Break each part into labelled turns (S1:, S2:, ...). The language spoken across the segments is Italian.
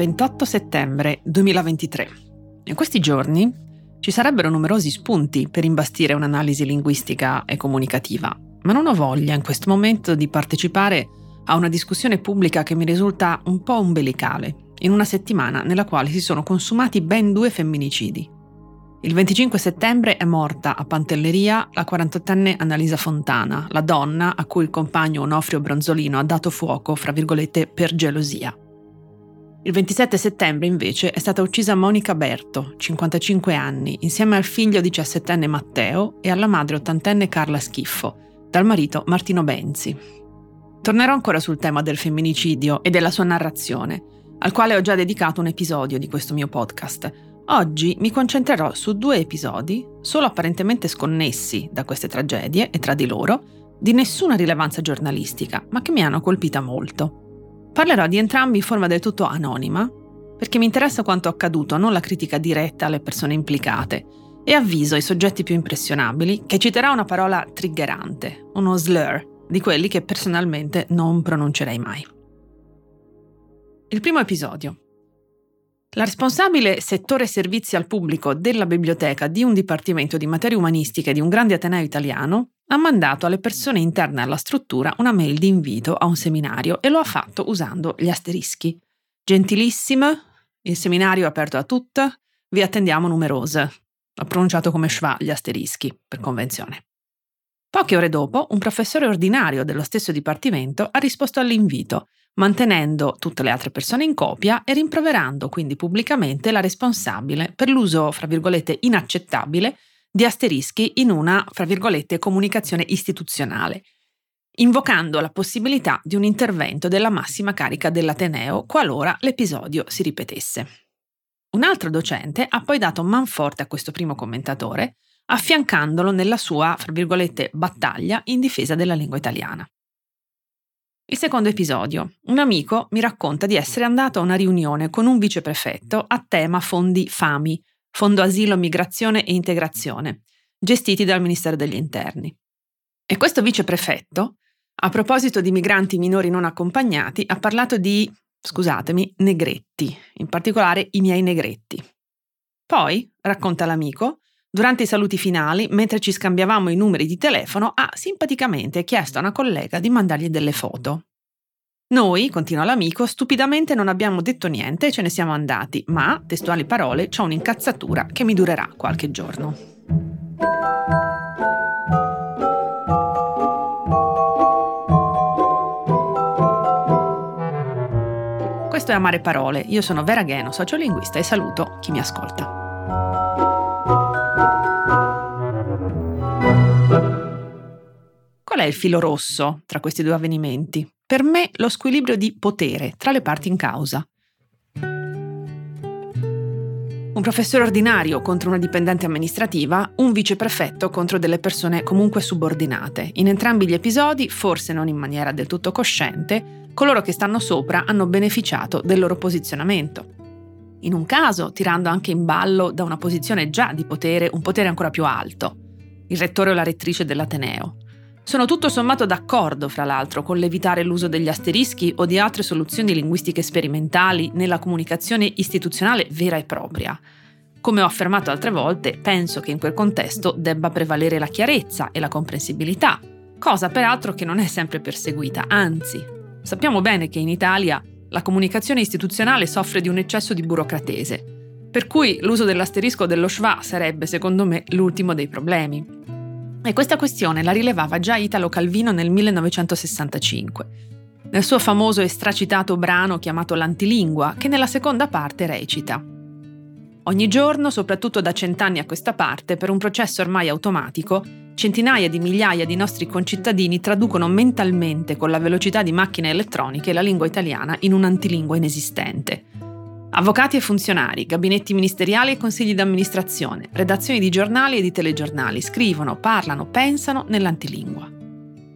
S1: 28 settembre 2023. In questi giorni ci sarebbero numerosi spunti per imbastire un'analisi linguistica e comunicativa, ma non ho voglia in questo momento di partecipare a una discussione pubblica che mi risulta un po' umbilicale, in una settimana nella quale si sono consumati ben due femminicidi. Il 25 settembre è morta a Pantelleria la 48enne Annalisa Fontana, la donna a cui il compagno Onofrio Bronzolino ha dato fuoco, fra virgolette, per gelosia. Il 27 settembre invece è stata uccisa Monica Berto, 55 anni, insieme al figlio 17enne Matteo e alla madre ottantenne Carla Schiffo, dal marito Martino Benzi. Tornerò ancora sul tema del femminicidio e della sua narrazione, al quale ho già dedicato un episodio di questo mio podcast. Oggi mi concentrerò su due episodi, solo apparentemente sconnessi da queste tragedie e tra di loro, di nessuna rilevanza giornalistica, ma che mi hanno colpita molto. Parlerò di entrambi in forma del tutto anonima, perché mi interessa quanto accaduto, non la critica diretta alle persone implicate, e avviso ai soggetti più impressionabili che citerà una parola triggerante, uno slur, di quelli che personalmente non pronuncerei mai. Il primo episodio. La responsabile settore servizi al pubblico della biblioteca di un dipartimento di materie umanistiche di un grande ateneo italiano ha mandato alle persone interne alla struttura una mail di invito a un seminario e lo ha fatto usando gli asterischi. Gentilissima, il seminario è aperto a tutte, vi attendiamo numerose. Ho pronunciato come schwa gli asterischi, per convenzione. Poche ore dopo, un professore ordinario dello stesso dipartimento ha risposto all'invito, mantenendo tutte le altre persone in copia e rimproverando quindi pubblicamente la responsabile per l'uso, fra virgolette, inaccettabile di asterischi in una, fra virgolette, comunicazione istituzionale, invocando la possibilità di un intervento della massima carica dell'Ateneo qualora l'episodio si ripetesse. Un altro docente ha poi dato manforte a questo primo commentatore, affiancandolo nella sua, fra virgolette, battaglia in difesa della lingua italiana. Il secondo episodio. Un amico mi racconta di essere andato a una riunione con un viceprefetto a tema fondi FAMI, Fondo Asilo, Migrazione e Integrazione, gestiti dal Ministero degli Interni. E questo viceprefetto, a proposito di migranti minori non accompagnati, ha parlato di, scusatemi, negretti, in particolare i miei negretti. Poi, racconta l'amico, durante i saluti finali, mentre ci scambiavamo i numeri di telefono, ha simpaticamente chiesto a una collega di mandargli delle foto. Noi, continua l'amico, stupidamente non abbiamo detto niente e ce ne siamo andati, ma, testuali parole, c'ho un'incazzatura che mi durerà qualche giorno. Questo è Amare Parole, io sono Vera Gheno, sociolinguista e saluto chi mi ascolta. Qual è il filo rosso tra questi due avvenimenti? Per me lo squilibrio di potere tra le parti in causa. Un professore ordinario contro una dipendente amministrativa, un viceprefetto contro delle persone comunque subordinate. In entrambi gli episodi, forse non in maniera del tutto cosciente, coloro che stanno sopra hanno beneficiato del loro posizionamento. In un caso, tirando anche in ballo da una posizione già di potere un potere ancora più alto, il rettore o la rettrice dell'Ateneo. Sono tutto sommato d'accordo, fra l'altro, con l'evitare l'uso degli asterischi o di altre soluzioni linguistiche sperimentali nella comunicazione istituzionale vera e propria. Come ho affermato altre volte, penso che in quel contesto debba prevalere la chiarezza e la comprensibilità, cosa peraltro che non è sempre perseguita, anzi, sappiamo bene che in Italia la comunicazione istituzionale soffre di un eccesso di burocratese, per cui l'uso dell'asterisco dello schwa sarebbe, secondo me, l'ultimo dei problemi. E questa questione la rilevava già Italo Calvino nel 1965, nel suo famoso e stracitato brano chiamato L'antilingua, che nella seconda parte recita. Ogni giorno, soprattutto da cent'anni a questa parte, per un processo ormai automatico, centinaia di migliaia di nostri concittadini traducono mentalmente con la velocità di macchine elettroniche la lingua italiana in un'antilingua inesistente. Avvocati e funzionari, gabinetti ministeriali e consigli d'amministrazione, redazioni di giornali e di telegiornali scrivono, parlano, pensano nell'antilingua.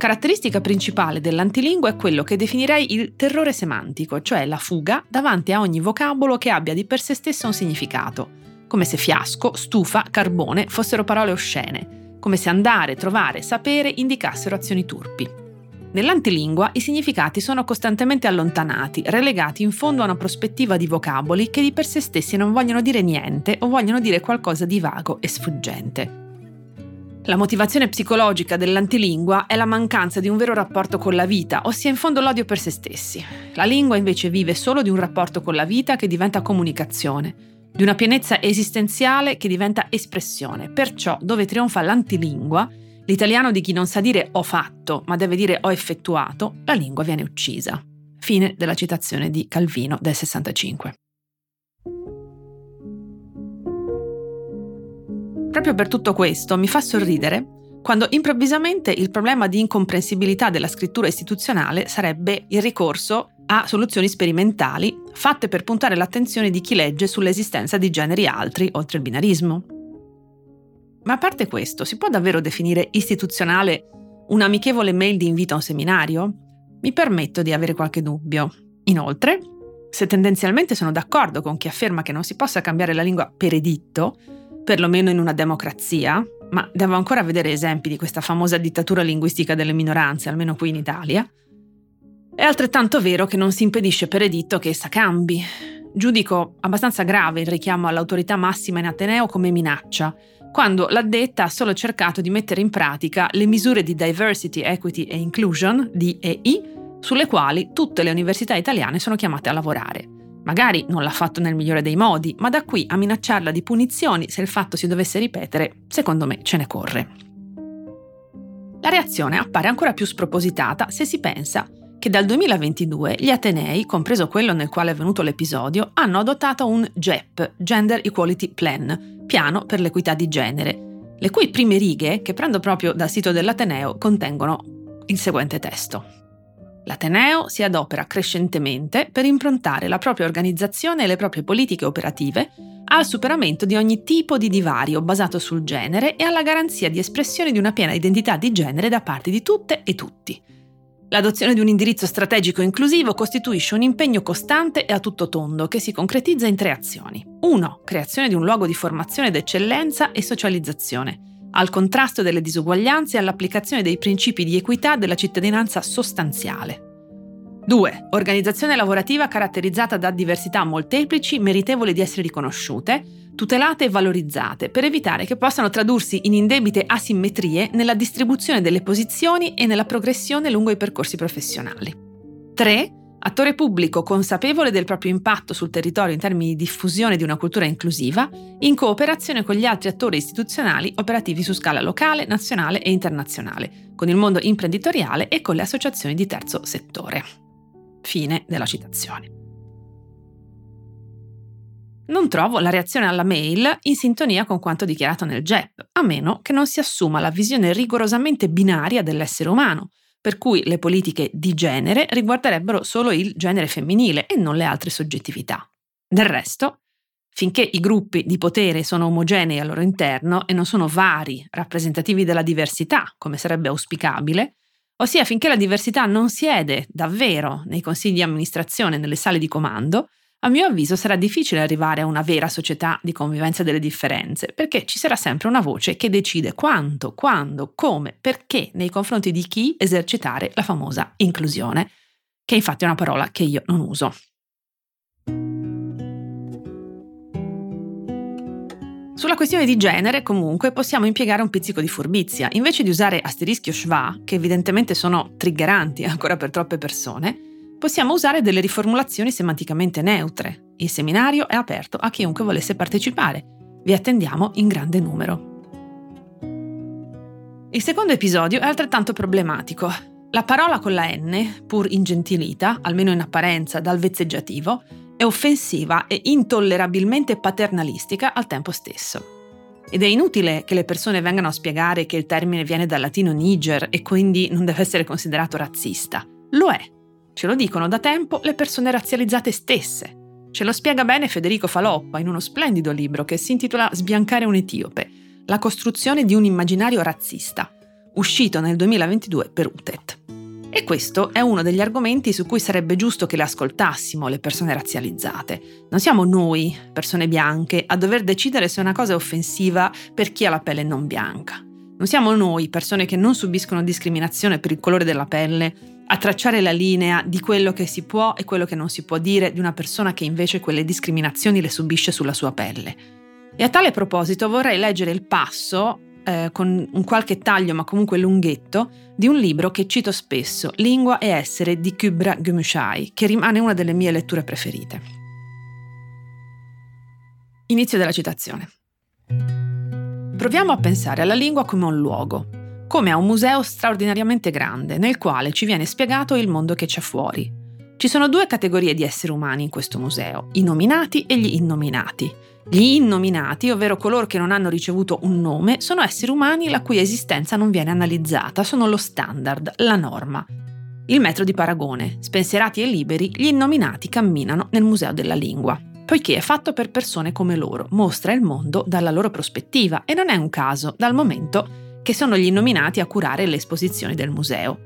S1: Caratteristica principale dell'antilingua è quello che definirei il terrore semantico, cioè la fuga davanti a ogni vocabolo che abbia di per sé stesso un significato, come se fiasco, stufa, carbone fossero parole oscene, come se andare, trovare, sapere indicassero azioni turpi. Nell'antilingua i significati sono costantemente allontanati, relegati in fondo a una prospettiva di vocaboli che di per sé stessi non vogliono dire niente o vogliono dire qualcosa di vago e sfuggente. La motivazione psicologica dell'antilingua è la mancanza di un vero rapporto con la vita, ossia in fondo l'odio per se stessi. La lingua invece vive solo di un rapporto con la vita che diventa comunicazione, di una pienezza esistenziale che diventa espressione. Perciò dove trionfa l'antilingua, l'italiano di chi non sa dire ho fatto, ma deve dire ho effettuato, la lingua viene uccisa. Fine della citazione di Calvino del 65. Proprio per tutto questo mi fa sorridere quando improvvisamente il problema di incomprensibilità della scrittura istituzionale sarebbe il ricorso a soluzioni sperimentali fatte per puntare l'attenzione di chi legge sull'esistenza di generi altri oltre il binarismo. Ma a parte questo, si può davvero definire istituzionale un'amichevole mail di invito a un seminario? Mi permetto di avere qualche dubbio. Inoltre, se tendenzialmente sono d'accordo con chi afferma che non si possa cambiare la lingua per editto, perlomeno in una democrazia, ma devo ancora vedere esempi di questa famosa dittatura linguistica delle minoranze, almeno qui in Italia. È altrettanto vero che non si impedisce per editto che essa cambi. Giudico abbastanza grave il richiamo all'autorità massima in Ateneo come minaccia, quando l'addetta ha solo cercato di mettere in pratica le misure di diversity, equity e inclusion, DEI, sulle quali tutte le università italiane sono chiamate a lavorare. Magari non l'ha fatto nel migliore dei modi, ma da qui a minacciarla di punizioni se il fatto si dovesse ripetere, secondo me ce ne corre. La reazione appare ancora più spropositata se si pensa che dal 2022 gli Atenei, compreso quello nel quale è avvenuto l'episodio, hanno adottato un GEP, Gender Equality Plan, piano per l'equità di genere, le cui prime righe, che prendo proprio dal sito dell'Ateneo, contengono il seguente testo. L'Ateneo si adopera crescentemente per improntare la propria organizzazione e le proprie politiche operative al superamento di ogni tipo di divario basato sul genere e alla garanzia di espressione di una piena identità di genere da parte di tutte e tutti. L'adozione di un indirizzo strategico inclusivo costituisce un impegno costante e a tutto tondo che si concretizza in tre azioni. 1. Creazione di un luogo di formazione d'eccellenza e socializzazione al contrasto delle disuguaglianze e all'applicazione dei principi di equità della cittadinanza sostanziale. 2. Organizzazione lavorativa caratterizzata da diversità molteplici, meritevoli di essere riconosciute, tutelate e valorizzate, per evitare che possano tradursi in indebite asimmetrie nella distribuzione delle posizioni e nella progressione lungo i percorsi professionali. 3 attore pubblico consapevole del proprio impatto sul territorio in termini di diffusione di una cultura inclusiva, in cooperazione con gli altri attori istituzionali operativi su scala locale, nazionale e internazionale, con il mondo imprenditoriale e con le associazioni di terzo settore. Fine della citazione. Non trovo la reazione alla mail in sintonia con quanto dichiarato nel GEP, a meno che non si assuma la visione rigorosamente binaria dell'essere umano, per cui le politiche di genere riguarderebbero solo il genere femminile e non le altre soggettività. Del resto, finché i gruppi di potere sono omogenei al loro interno e non sono vari, rappresentativi della diversità, come sarebbe auspicabile, ossia finché la diversità non siede davvero nei consigli di amministrazione e nelle sale di comando, a mio avviso sarà difficile arrivare a una vera società di convivenza delle differenze, perché ci sarà sempre una voce che decide quanto, quando, come, perché nei confronti di chi esercitare la famosa inclusione, che infatti è una parola che io non uso. Sulla questione di genere, comunque, possiamo impiegare un pizzico di furbizia. Invece di usare asterischi o schwa, che evidentemente sono triggeranti ancora per troppe persone, possiamo usare delle riformulazioni semanticamente neutre. Il seminario è aperto a chiunque volesse partecipare. Vi attendiamo in grande numero. Il secondo episodio è altrettanto problematico. La parola con la N, pur ingentilita, almeno in apparenza, dal vezzeggiativo, è offensiva e intollerabilmente paternalistica al tempo stesso. Ed è inutile che le persone vengano a spiegare che il termine viene dal latino niger e quindi non deve essere considerato razzista. Lo è, Ce lo dicono da tempo le persone razzializzate stesse. Ce lo spiega bene Federico Faloppa in uno splendido libro che si intitola Sbiancare un etiope, la costruzione di un immaginario razzista, uscito nel 2022 per UTET. E questo è uno degli argomenti su cui sarebbe giusto che le ascoltassimo le persone razzializzate. Non siamo noi, persone bianche, a dover decidere se una cosa è offensiva per chi ha la pelle non bianca. Non siamo noi, persone che non subiscono discriminazione per il colore della pelle, a tracciare la linea di quello che si può e quello che non si può dire di una persona che invece quelle discriminazioni le subisce sulla sua pelle. E a tale proposito vorrei leggere il passo, eh, con un qualche taglio ma comunque lunghetto, di un libro che cito spesso, Lingua e essere di Kubra Gümüşay, che rimane una delle mie letture preferite. Inizio della citazione. Proviamo a pensare alla lingua come un luogo, come a un museo straordinariamente grande nel quale ci viene spiegato il mondo che c'è fuori. Ci sono due categorie di esseri umani in questo museo, i nominati e gli innominati. Gli innominati, ovvero coloro che non hanno ricevuto un nome, sono esseri umani la cui esistenza non viene analizzata, sono lo standard, la norma. Il metro di paragone, spensierati e liberi, gli innominati camminano nel museo della lingua, poiché è fatto per persone come loro, mostra il mondo dalla loro prospettiva e non è un caso, dal momento che sono gli innominati a curare le esposizioni del museo.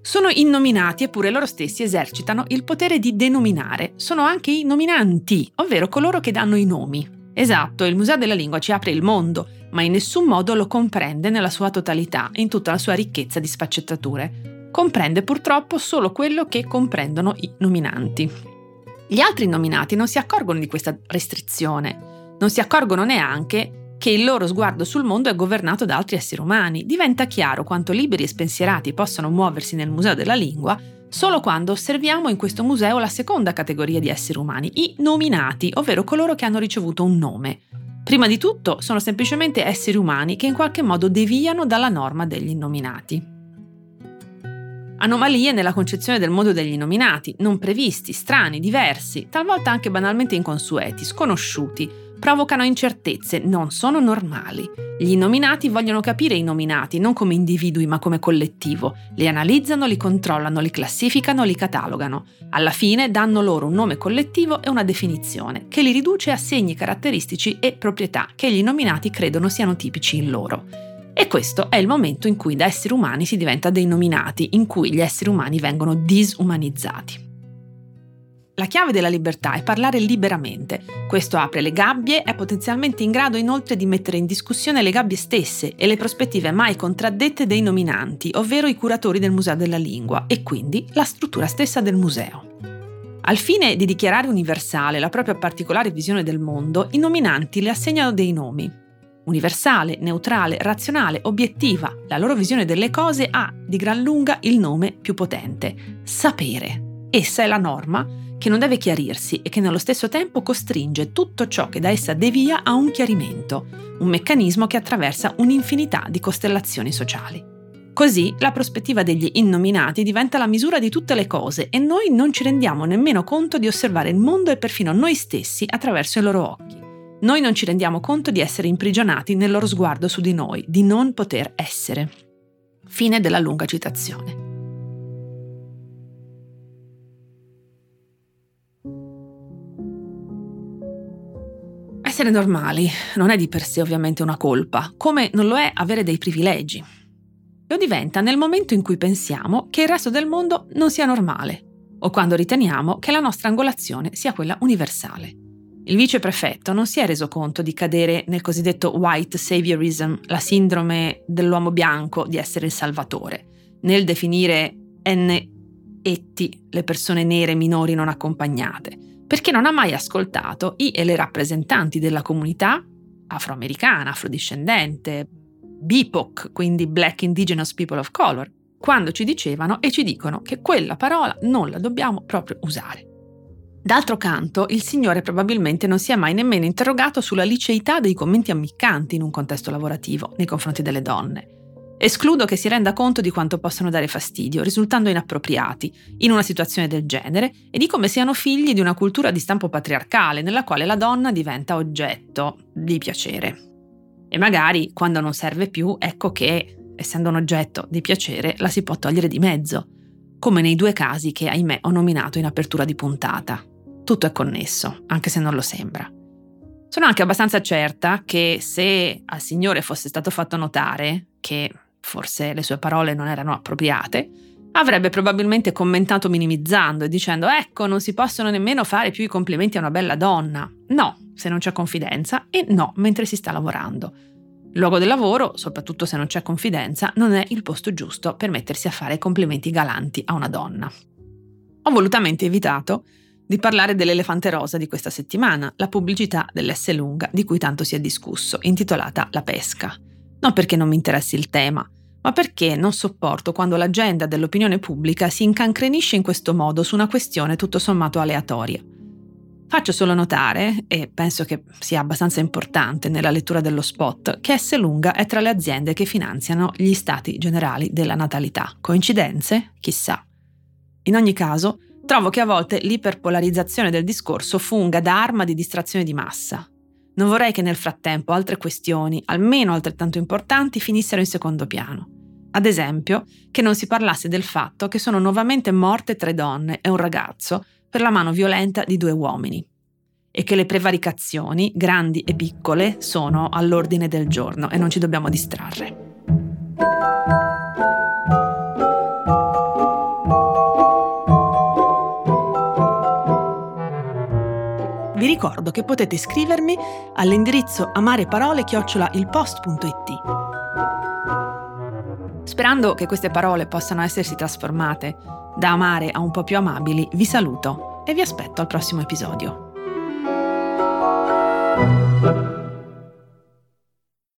S1: Sono innominati eppure loro stessi esercitano il potere di denominare, sono anche i nominanti, ovvero coloro che danno i nomi. Esatto, il Museo della Lingua ci apre il mondo, ma in nessun modo lo comprende nella sua totalità e in tutta la sua ricchezza di sfaccettature. Comprende purtroppo solo quello che comprendono i nominanti. Gli altri nominati non si accorgono di questa restrizione, non si accorgono neanche che il loro sguardo sul mondo è governato da altri esseri umani. Diventa chiaro quanto liberi e spensierati possano muoversi nel Museo della Lingua solo quando osserviamo in questo museo la seconda categoria di esseri umani, i nominati, ovvero coloro che hanno ricevuto un nome. Prima di tutto sono semplicemente esseri umani che in qualche modo deviano dalla norma degli innominati. Anomalie nella concezione del mondo degli innominati, non previsti, strani, diversi, talvolta anche banalmente inconsueti, sconosciuti, provocano incertezze, non sono normali. Gli nominati vogliono capire i nominati non come individui ma come collettivo, li analizzano, li controllano, li classificano, li catalogano. Alla fine danno loro un nome collettivo e una definizione, che li riduce a segni caratteristici e proprietà che gli nominati credono siano tipici in loro. E questo è il momento in cui da esseri umani si diventa dei nominati, in cui gli esseri umani vengono disumanizzati. La chiave della libertà è parlare liberamente. Questo apre le gabbie, è potenzialmente in grado inoltre di mettere in discussione le gabbie stesse e le prospettive mai contraddette dei nominanti, ovvero i curatori del Museo della Lingua, e quindi la struttura stessa del museo. Al fine di dichiarare universale la propria particolare visione del mondo, i nominanti le assegnano dei nomi. Universale, neutrale, razionale, obiettiva, la loro visione delle cose ha di gran lunga il nome più potente, sapere. Essa è la norma che non deve chiarirsi e che nello stesso tempo costringe tutto ciò che da essa devia a un chiarimento, un meccanismo che attraversa un'infinità di costellazioni sociali. Così la prospettiva degli innominati diventa la misura di tutte le cose e noi non ci rendiamo nemmeno conto di osservare il mondo e perfino noi stessi attraverso i loro occhi. Noi non ci rendiamo conto di essere imprigionati nel loro sguardo su di noi, di non poter essere. Fine della lunga citazione. Essere normali non è di per sé ovviamente una colpa, come non lo è avere dei privilegi. Lo diventa nel momento in cui pensiamo che il resto del mondo non sia normale o quando riteniamo che la nostra angolazione sia quella universale. Il viceprefetto non si è reso conto di cadere nel cosiddetto white saviorism, la sindrome dell'uomo bianco di essere il salvatore, nel definire N etti le persone nere minori non accompagnate, perché non ha mai ascoltato i e le rappresentanti della comunità afroamericana, afrodiscendente, BIPOC, quindi Black Indigenous People of Color, quando ci dicevano e ci dicono che quella parola non la dobbiamo proprio usare. D'altro canto, il Signore probabilmente non si è mai nemmeno interrogato sulla liceità dei commenti ammiccanti in un contesto lavorativo nei confronti delle donne. Escludo che si renda conto di quanto possano dare fastidio, risultando inappropriati, in una situazione del genere, e di come siano figli di una cultura di stampo patriarcale, nella quale la donna diventa oggetto di piacere. E magari, quando non serve più, ecco che, essendo un oggetto di piacere, la si può togliere di mezzo, come nei due casi che, ahimè, ho nominato in apertura di puntata. Tutto è connesso, anche se non lo sembra. Sono anche abbastanza certa che se al Signore fosse stato fatto notare che forse le sue parole non erano appropriate, avrebbe probabilmente commentato minimizzando e dicendo ecco non si possono nemmeno fare più i complimenti a una bella donna. No, se non c'è confidenza e no, mentre si sta lavorando. Il luogo del lavoro, soprattutto se non c'è confidenza, non è il posto giusto per mettersi a fare complimenti galanti a una donna. Ho volutamente evitato di parlare dell'elefante rosa di questa settimana, la pubblicità dell'S lunga di cui tanto si è discusso, intitolata La pesca. Non perché non mi interessi il tema, ma perché non sopporto quando l'agenda dell'opinione pubblica si incancrenisce in questo modo su una questione tutto sommato aleatoria. Faccio solo notare, e penso che sia abbastanza importante nella lettura dello spot, che S. Lunga è tra le aziende che finanziano gli stati generali della natalità. Coincidenze? Chissà. In ogni caso, trovo che a volte l'iperpolarizzazione del discorso funga da arma di distrazione di massa. Non vorrei che nel frattempo altre questioni, almeno altrettanto importanti, finissero in secondo piano. Ad esempio, che non si parlasse del fatto che sono nuovamente morte tre donne e un ragazzo per la mano violenta di due uomini e che le prevaricazioni, grandi e piccole, sono all'ordine del giorno e non ci dobbiamo distrarre. Ricordo che potete scrivermi all'indirizzo amareparole-ilpost.it. Sperando che queste parole possano essersi trasformate da amare a un po' più amabili, vi saluto e vi aspetto al prossimo episodio.